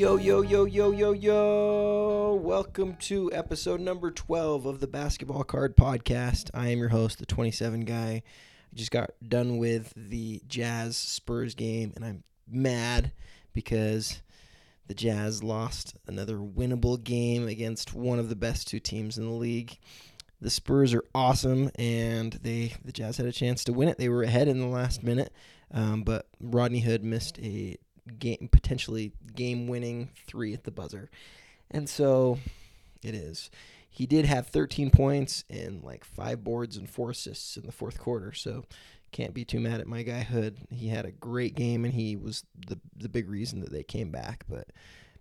Yo, yo, yo, yo, yo, yo. Welcome to episode number 12 of the Basketball Card Podcast. I am your host, the 27 guy. I just got done with the Jazz Spurs game, and I'm mad because the Jazz lost another winnable game against one of the best two teams in the league. The Spurs are awesome, and they the Jazz had a chance to win it. They were ahead in the last minute, um, but Rodney Hood missed a game potentially game winning three at the buzzer, and so it is. He did have 13 points and like five boards and four assists in the fourth quarter, so can't be too mad at my guy Hood. He had a great game, and he was the the big reason that they came back. But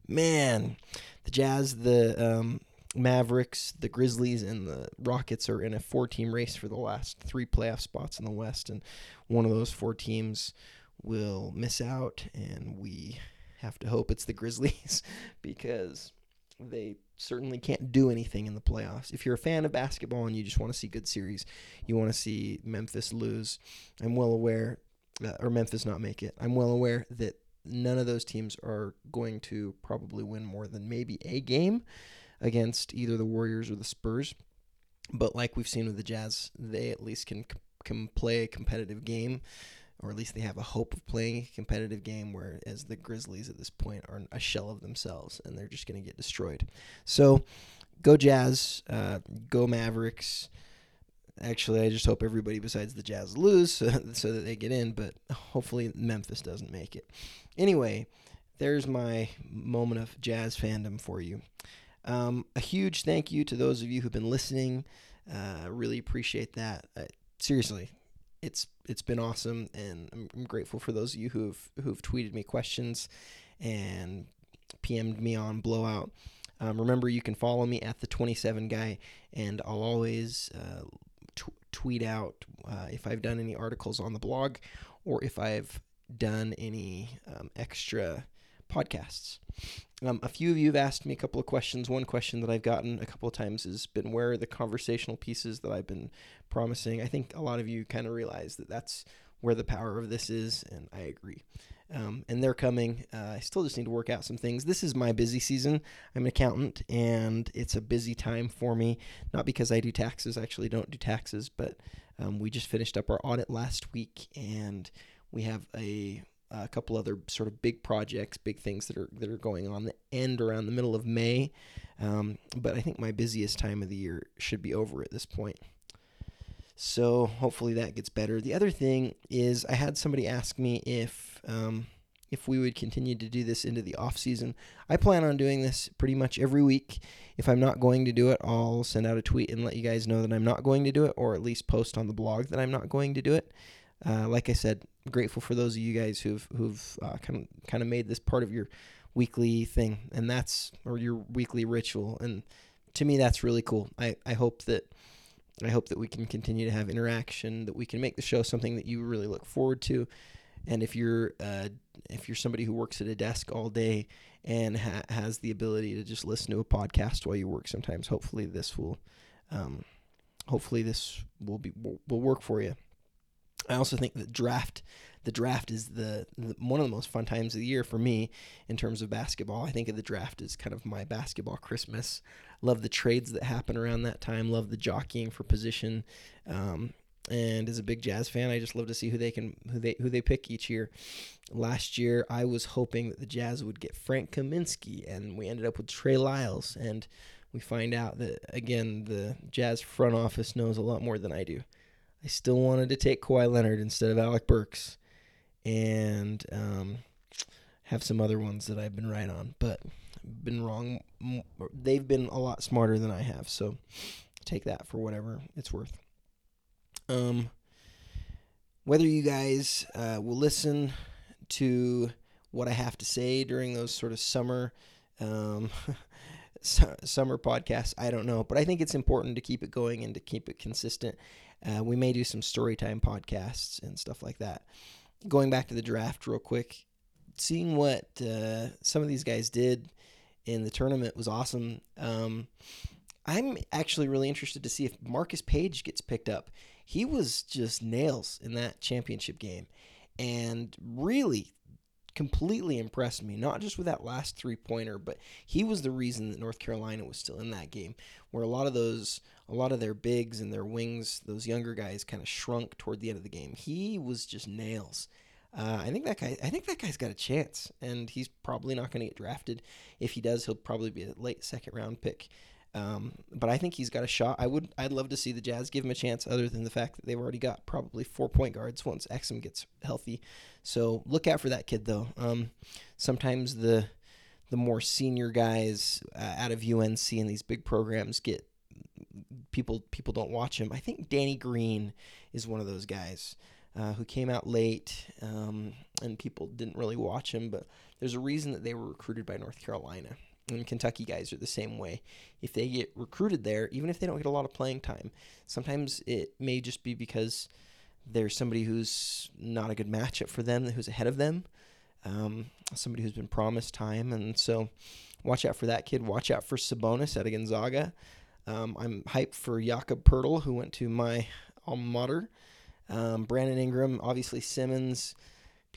man, the Jazz, the um, Mavericks, the Grizzlies, and the Rockets are in a four team race for the last three playoff spots in the West. And one of those four teams will miss out. And we have to hope it's the Grizzlies because they certainly can't do anything in the playoffs. If you're a fan of basketball and you just want to see good series, you want to see Memphis lose. I'm well aware, uh, or Memphis not make it. I'm well aware that none of those teams are going to probably win more than maybe a game against either the Warriors or the Spurs. But like we've seen with the Jazz, they at least can can play a competitive game, or at least they have a hope of playing a competitive game. Whereas the Grizzlies at this point are a shell of themselves, and they're just going to get destroyed. So, go Jazz, uh, go Mavericks. Actually, I just hope everybody besides the Jazz lose so, so that they get in, but hopefully Memphis doesn't make it. Anyway, there's my moment of Jazz fandom for you. Um, a huge thank you to those of you who've been listening. Uh, really appreciate that. Uh, seriously, it's it's been awesome, and I'm, I'm, grateful for those of you who've who've tweeted me questions and PM'd me on Blowout. Um, remember, you can follow me at the 27 guy, and I'll always uh, t- tweet out uh, if I've done any articles on the blog or if I've done any um, extra podcasts. Um, a few of you have asked me a couple of questions. One question that I've gotten a couple of times has been where are the conversational pieces that I've been promising? I think a lot of you kind of realize that that's where the power of this is, and I agree. Um, and they're coming. Uh, I still just need to work out some things. This is my busy season. I'm an accountant, and it's a busy time for me. Not because I do taxes, I actually don't do taxes, but um, we just finished up our audit last week, and we have a a couple other sort of big projects, big things that are that are going on the end around the middle of May. Um, but I think my busiest time of the year should be over at this point. So hopefully that gets better. The other thing is I had somebody ask me if um, if we would continue to do this into the off season. I plan on doing this pretty much every week. If I'm not going to do it, I'll send out a tweet and let you guys know that I'm not going to do it, or at least post on the blog that I'm not going to do it. Uh, like I said, grateful for those of you guys who've who've uh, kind of kind of made this part of your weekly thing, and that's or your weekly ritual. And to me, that's really cool. I I hope that I hope that we can continue to have interaction, that we can make the show something that you really look forward to. And if you're uh, if you're somebody who works at a desk all day and ha- has the ability to just listen to a podcast while you work, sometimes hopefully this will um, hopefully this will be will, will work for you. I also think the draft, the draft is the, the, one of the most fun times of the year for me in terms of basketball. I think of the draft as kind of my basketball Christmas. Love the trades that happen around that time. Love the jockeying for position. Um, and as a big Jazz fan, I just love to see who they can who they who they pick each year. Last year, I was hoping that the Jazz would get Frank Kaminsky, and we ended up with Trey Lyles, and we find out that again the Jazz front office knows a lot more than I do. I still wanted to take Kawhi Leonard instead of Alec Burks, and um, have some other ones that I've been right on, but been wrong. They've been a lot smarter than I have, so take that for whatever it's worth. Um, whether you guys uh, will listen to what I have to say during those sort of summer um, summer podcasts, I don't know, but I think it's important to keep it going and to keep it consistent uh, we may do some story time podcasts and stuff like that. Going back to the draft real quick, seeing what uh, some of these guys did in the tournament was awesome. Um, I'm actually really interested to see if Marcus Paige gets picked up. He was just nails in that championship game and really completely impressed me, not just with that last three pointer, but he was the reason that North Carolina was still in that game, where a lot of those, a lot of their bigs and their wings, those younger guys kind of shrunk toward the end of the game. He was just nails. Uh, I think that guy. I think that guy's got a chance, and he's probably not going to get drafted. If he does, he'll probably be a late second round pick. Um, but I think he's got a shot. I would. I'd love to see the Jazz give him a chance, other than the fact that they've already got probably four point guards once Exum gets healthy. So look out for that kid, though. Um, sometimes the the more senior guys uh, out of UNC and these big programs get people people don't watch him. I think Danny Green is one of those guys uh, who came out late um, and people didn't really watch him. But there's a reason that they were recruited by North Carolina. And Kentucky guys are the same way. If they get recruited there, even if they don't get a lot of playing time, sometimes it may just be because there's somebody who's not a good matchup for them, who's ahead of them, um, somebody who's been promised time. And so watch out for that kid. Watch out for Sabonis out of Gonzaga. Um, I'm hyped for Jakob Poeltl, who went to my alma mater. Um, Brandon Ingram, obviously Simmons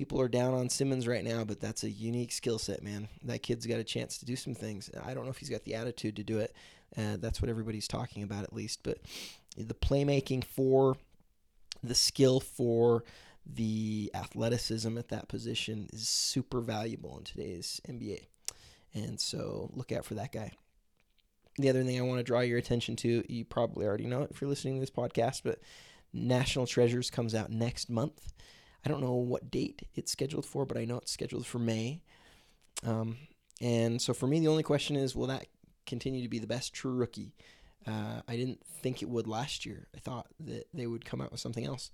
people are down on Simmons right now, but that's a unique skill set, man. That kid's got a chance to do some things. I don't know if he's got the attitude to do it. Uh, that's what everybody's talking about, at least. But the playmaking for the skill for the athleticism at that position is super valuable in today's NBA. And so look out for that guy. The other thing I want to draw your attention to, you probably already know it if you're listening to this podcast, but National Treasures comes out next month. I don't know what date it's scheduled for, but I know it's scheduled for May. Um, and so for me, the only question is, will that continue to be the best true rookie? Uh, I didn't think it would last year. I thought that they would come out with something else,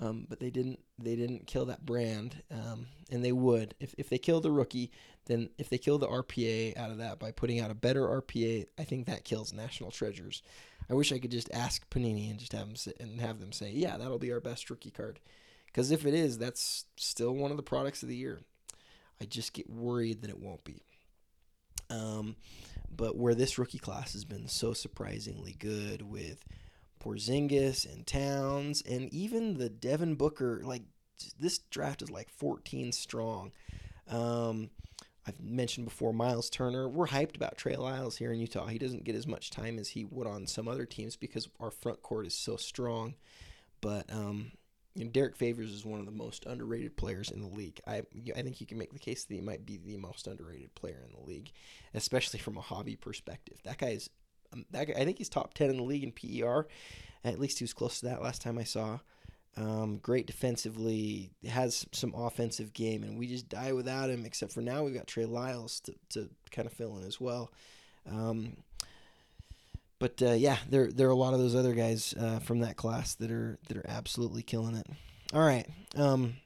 um, but they didn't. They didn't kill that brand, um, and they would if if they kill the rookie. Then if they kill the RPA out of that by putting out a better RPA, I think that kills National Treasures. I wish I could just ask Panini and just have them sit and have them say, yeah, that'll be our best rookie card. Because if it is, that's still one of the products of the year. I just get worried that it won't be. Um, but where this rookie class has been so surprisingly good with Porzingis and Towns and even the Devin Booker, like this draft is like 14 strong. Um, I've mentioned before Miles Turner. We're hyped about Trey Lyles here in Utah. He doesn't get as much time as he would on some other teams because our front court is so strong. But um, Derrick Favors is one of the most underrated players in the league. I I think you can make the case that he might be the most underrated player in the league, especially from a hobby perspective. That guy's um, that guy, I think he's top ten in the league in PER. At least he was close to that last time I saw. Um, great defensively, has some offensive game, and we just die without him. Except for now, we've got Trey Lyles to, to kind of fill in as well. Um, but uh, yeah, there there are a lot of those other guys uh, from that class that are that are absolutely killing it. All right, um,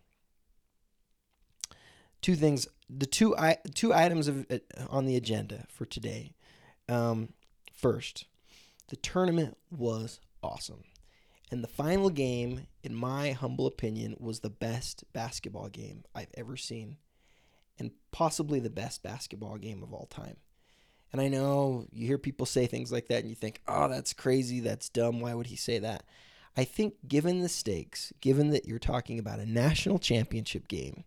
two things. The two I, two items of, uh, on the agenda for today. Um, first, the tournament was awesome, and the final game, in my humble opinion, was the best basketball game I've ever seen, and possibly the best basketball game of all time. And I know you hear people say things like that and you think, oh, that's crazy. That's dumb. Why would he say that? I think, given the stakes, given that you're talking about a national championship game,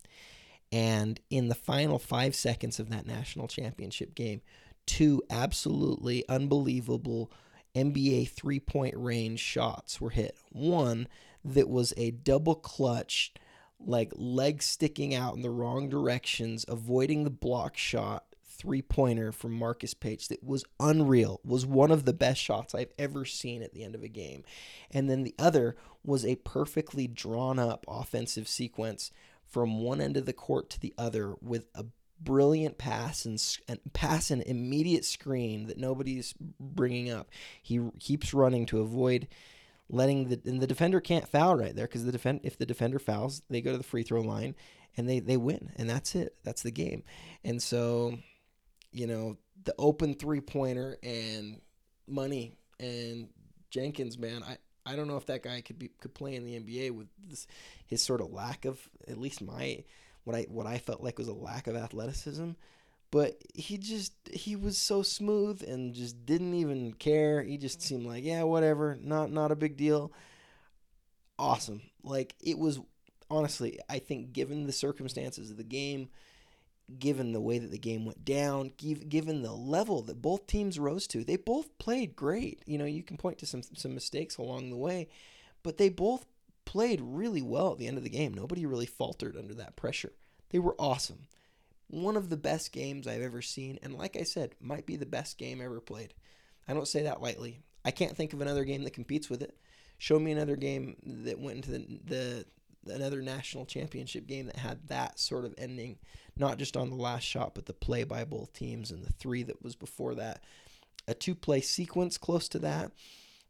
and in the final five seconds of that national championship game, two absolutely unbelievable NBA three point range shots were hit. One that was a double clutch, like leg sticking out in the wrong directions, avoiding the block shot three pointer from Marcus Paige that was unreal, was one of the best shots I've ever seen at the end of a game. And then the other was a perfectly drawn up offensive sequence from one end of the court to the other with a brilliant pass and, and pass an immediate screen that nobody's bringing up. He keeps running to avoid letting the and the defender can't foul right there because the defend if the defender fouls, they go to the free throw line and they they win and that's it. That's the game. And so you know, the open three pointer and money and Jenkins, man, I, I don't know if that guy could be could play in the NBA with this, his sort of lack of at least my what I what I felt like was a lack of athleticism, but he just he was so smooth and just didn't even care. He just seemed like yeah whatever, not not a big deal. Awesome, like it was. honestly, I think given the circumstances of the game, given the way that the game went down, given the level that both teams rose to, they both played great. You know, you can point to some some mistakes along the way, but they both played really well at the end of the game. Nobody really faltered under that pressure. They were awesome. One of the best games I've ever seen, and like I said, might be the best game ever played. I don't say that lightly. I can't think of another game that competes with it. Show me another game that went into the, the another national championship game that had that sort of ending, not just on the last shot, but the play by both teams and the three that was before that. A two play sequence close to that.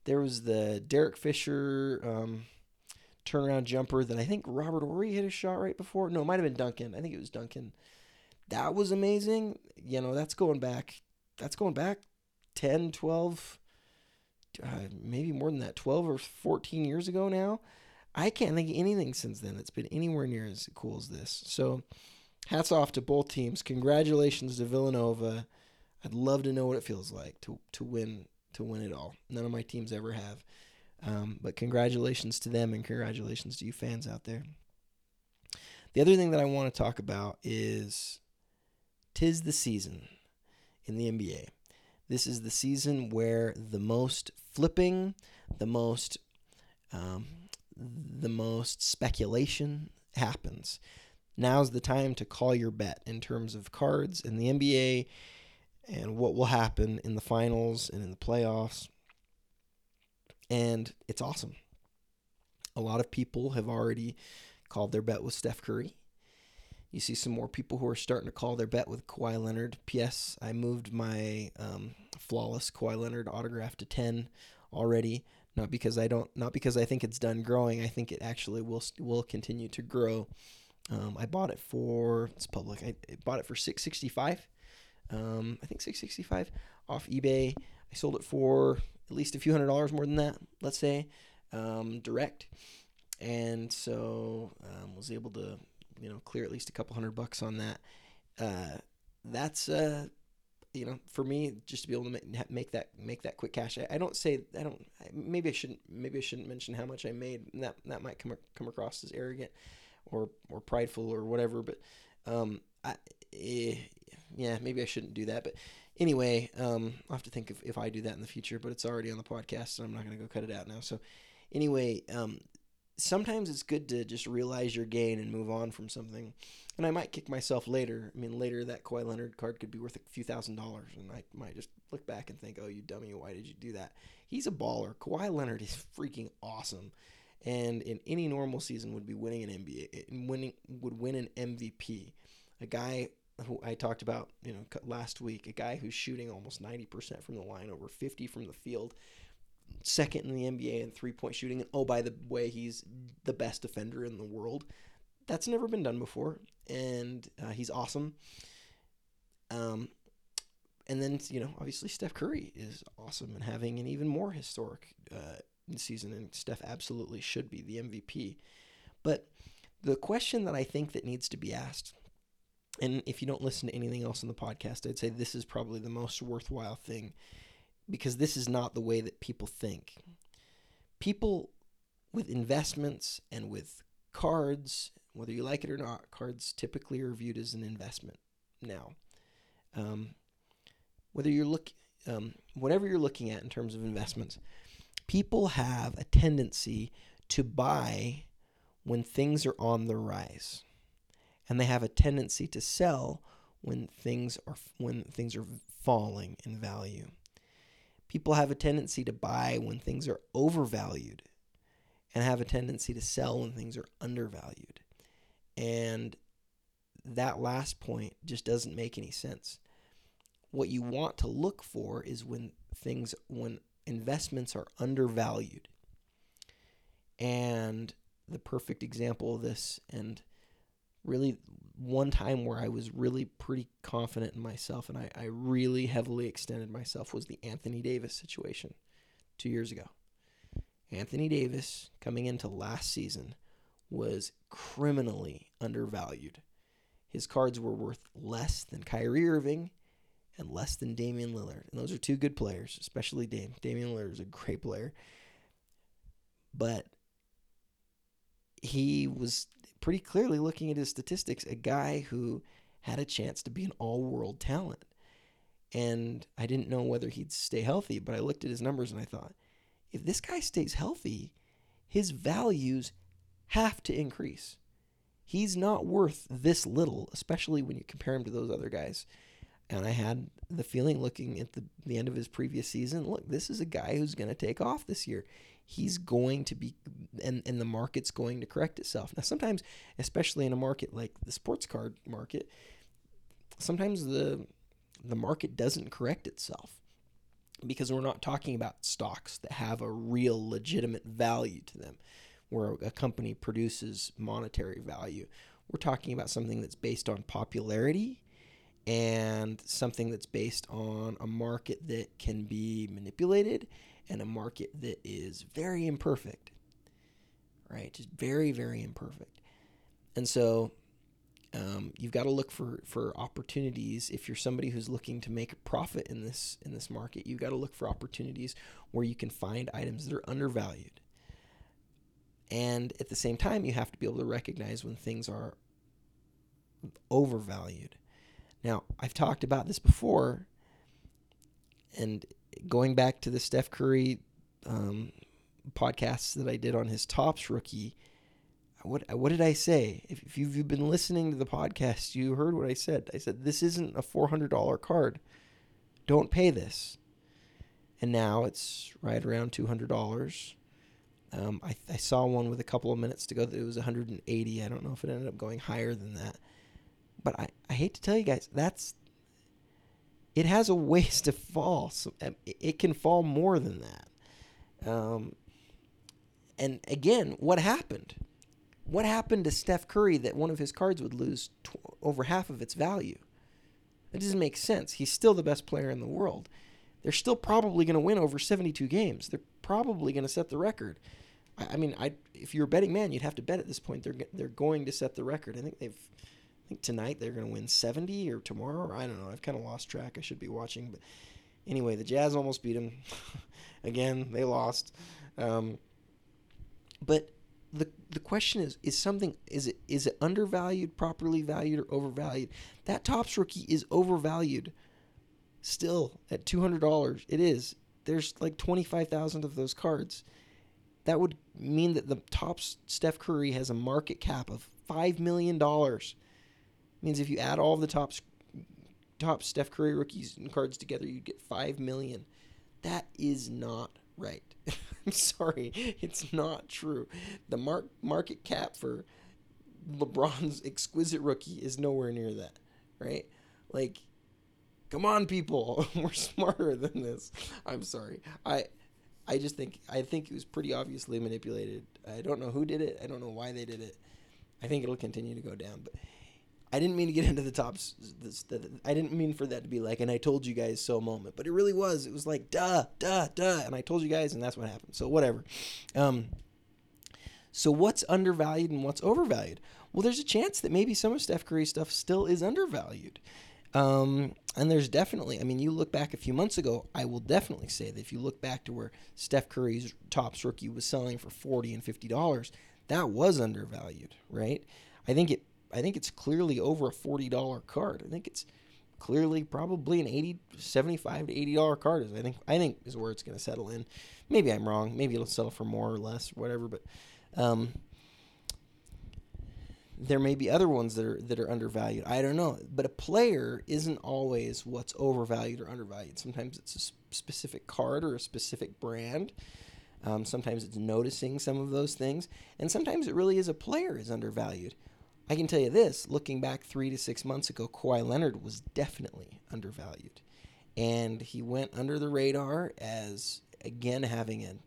There was the Derek Fisher um, turnaround jumper that I think Robert Horry hit a shot right before. No, it might have been Duncan. I think it was Duncan. That was amazing. You know, that's going back. That's going back 10, 12, uh, maybe more than that, 12 or 14 years ago now. I can't think of anything since then that's been anywhere near as cool as this. So, hats off to both teams. Congratulations to Villanova. I'd love to know what it feels like to to win to win it all. None of my teams ever have. Um, but congratulations to them and congratulations to you fans out there. The other thing that I want to talk about is tis the season in the NBA. This is the season where the most flipping, the most um, the most speculation happens. Now's the time to call your bet in terms of cards in the NBA and what will happen in the finals and in the playoffs. And it's awesome. A lot of people have already called their bet with Steph Curry. You see some more people who are starting to call their bet with Kawhi Leonard. P.S. I moved my um, flawless Kawhi Leonard autograph to 10 already. Not because I don't, not because I think it's done growing. I think it actually will will continue to grow. Um, I bought it for it's public. I, bought it for six sixty five. Um, I think six sixty five off eBay. I sold it for at least a few hundred dollars more than that. Let's say um, direct, and so um, was able to you know clear at least a couple hundred bucks on that. Uh, that's uh, you know, for me, just to be able to make, make that make that quick cash. I, I, don't say I don't. Maybe I shouldn't. Maybe I shouldn't mention how much I made. That that might come come across as arrogant, or or prideful or whatever. But um, I eh, yeah, maybe I shouldn't do that. But anyway, um, I'll have to think if, if I do that in the future. But it's already on the podcast, so I'm not gonna go cut it out now. So anyway, um, sometimes it's good to just realize your gain and move on from something. And I might kick myself later. I mean, later that Kawhi Leonard card could be worth a few thousand dollars, and I might just look back and think, "Oh, you dummy! Why did you do that?" He's a baller. Kawhi Leonard is freaking awesome, and in any normal season would be winning an NBA, eh, winning would win an MVP. A guy who I talked about, you know, last week, a guy who's shooting almost ninety percent from the line, over fifty from the field second in the NBA in three point shooting. And oh, by the way, he's the best defender in the world. That's never been done before, and uh, he's awesome. Um, and then you know, obviously Steph Curry is awesome and having an even more historic uh, season, and Steph absolutely should be the MVP. But the question that I think that needs to be asked, and if you don't listen to anything else in the podcast, I'd say this is probably the most worthwhile thing because this is not the way that people think. People with investments and with cards, whether you like it or not, cards typically are viewed as an investment now. Um, whether you're look, um, whatever you're looking at in terms of investments, people have a tendency to buy when things are on the rise, and they have a tendency to sell when things are when things are falling in value people have a tendency to buy when things are overvalued and have a tendency to sell when things are undervalued. And that last point just doesn't make any sense. What you want to look for is when things, when investments are undervalued. And the perfect example of this, and really one time where I was really pretty confident in myself and I, I really heavily extended myself was the Anthony Davis situation two years ago. Anthony Davis, coming into last season, was criminally undervalued. His cards were worth less than Kyrie Irving and less than Damian Lillard. And those are two good players, especially Dame. Damian Lillard is a great player. But he was pretty clearly looking at his statistics, a guy who had a chance to be an all world talent. And I didn't know whether he'd stay healthy, but I looked at his numbers and I thought, if this guy stays healthy, his values have to increase. He's not worth this little, especially when you compare him to those other guys. And I had the feeling looking at the, the end of his previous season look, this is a guy who's going to take off this year. He's going to be, and, and the market's going to correct itself. Now, sometimes, especially in a market like the sports card market, sometimes the the market doesn't correct itself because we're not talking about stocks that have a real legitimate value to them where a company produces monetary value. We're talking about something that's based on popularity and something that's based on a market that can be manipulated and a market that is very imperfect. Right? Just very, very imperfect. And so um, you've got to look for, for opportunities. If you're somebody who's looking to make a profit in this in this market, you've got to look for opportunities where you can find items that are undervalued. And at the same time, you have to be able to recognize when things are overvalued. Now, I've talked about this before, and going back to the Steph Curry um, podcasts that I did on his Topps rookie what what did I say? If, if you've been listening to the podcast, you heard what I said. I said this isn't a four hundred dollar card. Don't pay this. And now it's right around two hundred dollars. Um, I, I saw one with a couple of minutes to go that it was 180. I don't know if it ended up going higher than that. But I, I hate to tell you guys, that's it has a ways to fall. So um, it can fall more than that. Um, and again, what happened? What happened to Steph Curry that one of his cards would lose tw- over half of its value? That doesn't make sense. He's still the best player in the world. They're still probably going to win over 72 games. They're probably going to set the record. I, I mean, I if you're a betting man, you'd have to bet at this point they're they're going to set the record. I think they've I think tonight they're going to win 70 or tomorrow. Or I don't know. I've kind of lost track. I should be watching, but anyway, the Jazz almost beat them. Again, they lost. Um, but the the question is is something is it is it undervalued, properly valued, or overvalued? That Topps rookie is overvalued. Still at two hundred dollars, it is. There's like twenty five thousand of those cards. That would mean that the Topps Steph Curry has a market cap of five million dollars. Means if you add all the top top Steph Curry rookies and cards together, you'd get five million. That is not right. I'm sorry, it's not true. The mark market cap for LeBron's exquisite rookie is nowhere near that, right? Like, come on, people, we're smarter than this. I'm sorry. I I just think I think it was pretty obviously manipulated. I don't know who did it. I don't know why they did it. I think it'll continue to go down, but I didn't mean to get into the Topps. I didn't mean for that to be like, and I told you guys so moment, but it really was. It was like, duh, duh, duh, and I told you guys, and that's what happened. So whatever. Um, so what's undervalued and what's overvalued? Well, there's a chance that maybe some of Steph Curry's stuff still is undervalued. Um, and there's definitely, I mean, you look back a few months ago, I will definitely say that if you look back to where Steph Curry's Topps rookie was selling for 40 and $50, that was undervalued, right? I think it I think it's clearly over a $40 card. I think it's clearly probably an 80 75 to 80 dollar card is I think I think is where it's going to settle in. Maybe I'm wrong. Maybe it'll settle for more or less, whatever, but um, there may be other ones that are that are undervalued. I don't know, but a player isn't always what's overvalued or undervalued. Sometimes it's a specific card or a specific brand. Um, sometimes it's noticing some of those things, and sometimes it really is a player is undervalued. I can tell you this looking back three to six months ago, Kawhi Leonard was definitely undervalued. And he went under the radar as, again, having an,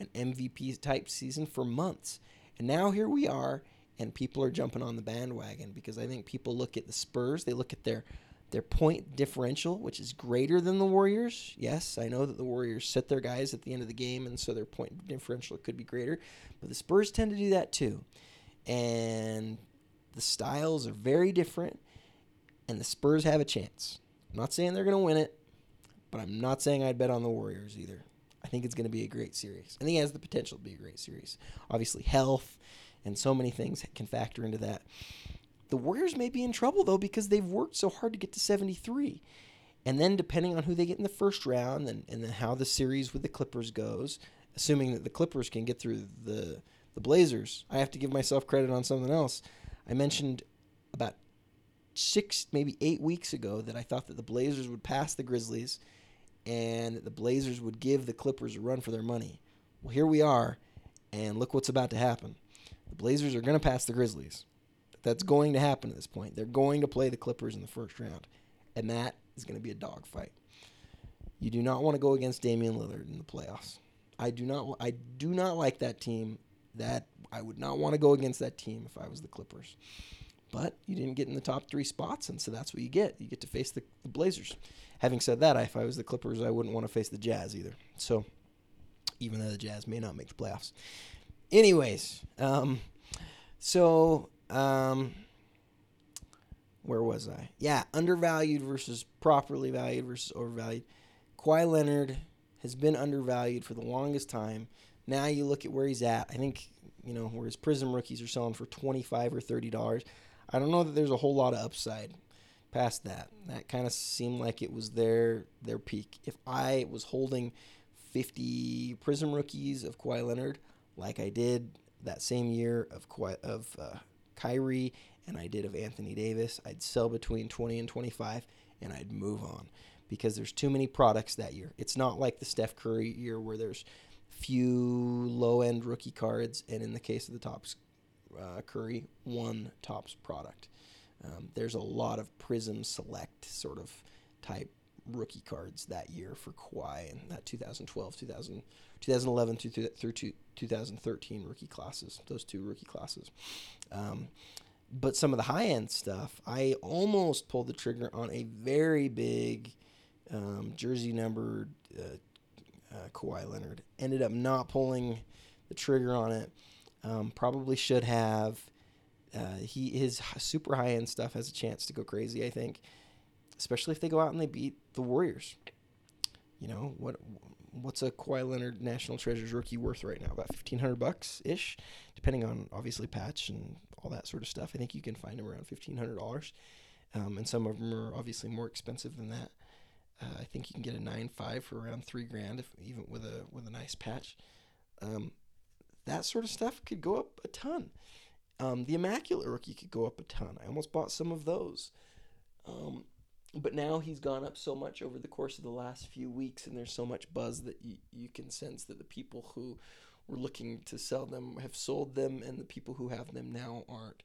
an MVP type season for months. And now here we are, and people are jumping on the bandwagon because I think people look at the Spurs, they look at their their point differential, which is greater than the Warriors. Yes, I know that the Warriors sit their guys at the end of the game, and so their point differential could be greater. But the Spurs tend to do that too. And the styles are very different, and the Spurs have a chance. I'm not saying they're going to win it, but I'm not saying I'd bet on the Warriors either. I think it's going to be a great series. I think it has the potential to be a great series. Obviously, health and so many things can factor into that. The Warriors may be in trouble though because they've worked so hard to get to 73. And then depending on who they get in the first round and, and then how the series with the Clippers goes, assuming that the Clippers can get through the the Blazers, I have to give myself credit on something else. I mentioned about six, maybe eight weeks ago that I thought that the Blazers would pass the Grizzlies and the Blazers would give the Clippers a run for their money. Well, here we are, and look what's about to happen. The Blazers are going to pass the Grizzlies. That's going to happen at this point. They're going to play the Clippers in the first round, and that is going to be a dogfight. You do not want to go against Damian Lillard in the playoffs. I do not. I do not like that team. That I would not want to go against that team if I was the Clippers. But you didn't get in the top three spots, and so that's what you get. You get to face the, the Blazers. Having said that, if I was the Clippers, I wouldn't want to face the Jazz either. So, even though the Jazz may not make the playoffs. Anyways, um, so um, where was I? Yeah, undervalued versus properly valued versus overvalued. Kawhi Leonard has been undervalued for the longest time. Now you look at where he's at. I think you know where his Prizm rookies are selling for twenty five or thirty dollars. I don't know that there's a whole lot of upside past that. That kind of seemed like it was their their peak. If I was holding fifty Prizm rookies of Kawhi Leonard, like I did that same year of Kawhi, of uh, Kyrie and I did of Anthony Davis, I'd sell between 20 and 25 and I'd move on because there's too many products that year. It's not like the Steph Curry year where there's few low end rookie cards, and in the case of the Topps uh, Curry, one Topps product. Um, there's a lot of Prizm Select sort of type rookie cards that year for Kawhi and that 2012, 2000, 2011 through, through 2013 rookie classes, those two rookie classes. Um, but some of the high end stuff, I almost pulled the trigger on a very big um, jersey numbered uh, uh, Kawhi Leonard. Ended up not pulling the trigger on it. Um, probably should have. Uh, he his super high end stuff has a chance to go crazy. I think, especially if they go out and they beat the Warriors. You know what? What's a Kawhi Leonard National Treasures rookie worth right now? About fifteen hundred bucks ish, depending on obviously patch and all that sort of stuff. I think you can find them around fifteen hundred dollars, um, and some of them are obviously more expensive than that. Uh, I think you can get a nine five for around three grand, if, even with a with a nice patch. Um, that sort of stuff could go up a ton. Um, the Immaculate Rookie could go up a ton. I almost bought some of those. Um, but now he's gone up so much over the course of the last few weeks, and there's so much buzz that you, you can sense that the people who were looking to sell them have sold them, and the people who have them now aren't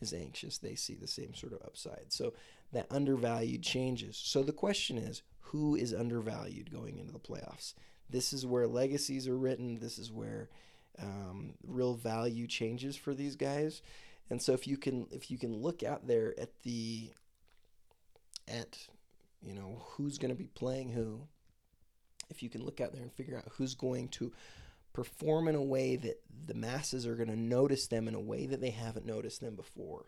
as anxious. They see the same sort of upside. So that undervalued changes. So the question is who is undervalued going into the playoffs? This is where legacies are written. This is where um, real value changes for these guys. And so if you can if you can look out there at the at you know who's going to be playing who, if you can look out there and figure out who's going to perform in a way that the masses are going to notice them in a way that they haven't noticed them before.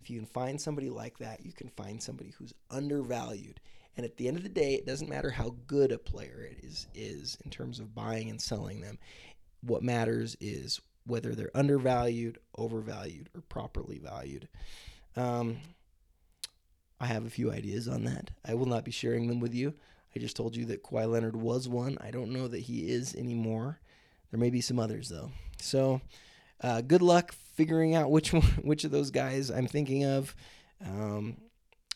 If you can find somebody like that, you can find somebody who's undervalued. And at the end of the day, it doesn't matter how good a player it is is in terms of buying and selling them. What matters is whether they're undervalued, overvalued, or properly valued. Um, I have a few ideas on that. I will not be sharing them with you. I just told you that Kawhi Leonard was one. I don't know that he is anymore. There may be some others though. So, uh, good luck figuring out which one, which of those guys I'm thinking of. Um,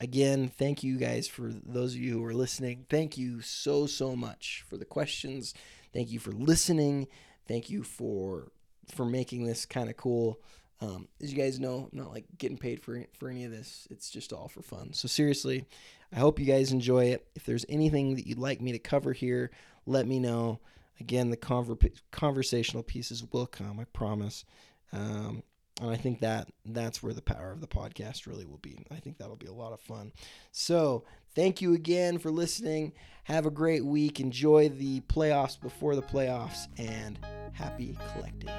again, thank you guys for those of you who are listening. Thank you so so much for the questions. Thank you for listening. Thank you for for making this kind of cool. Um, as you guys know, I'm not like getting paid for for any of this. It's just all for fun. So seriously, I hope you guys enjoy it. If there's anything that you'd like me to cover here, let me know. Again, the conver- conversational pieces will come, I promise. Um, and I think that that's where the power of the podcast really will be. I think that'll be a lot of fun. So, thank you again for listening. Have a great week. Enjoy the playoffs before the playoffs, and happy collecting.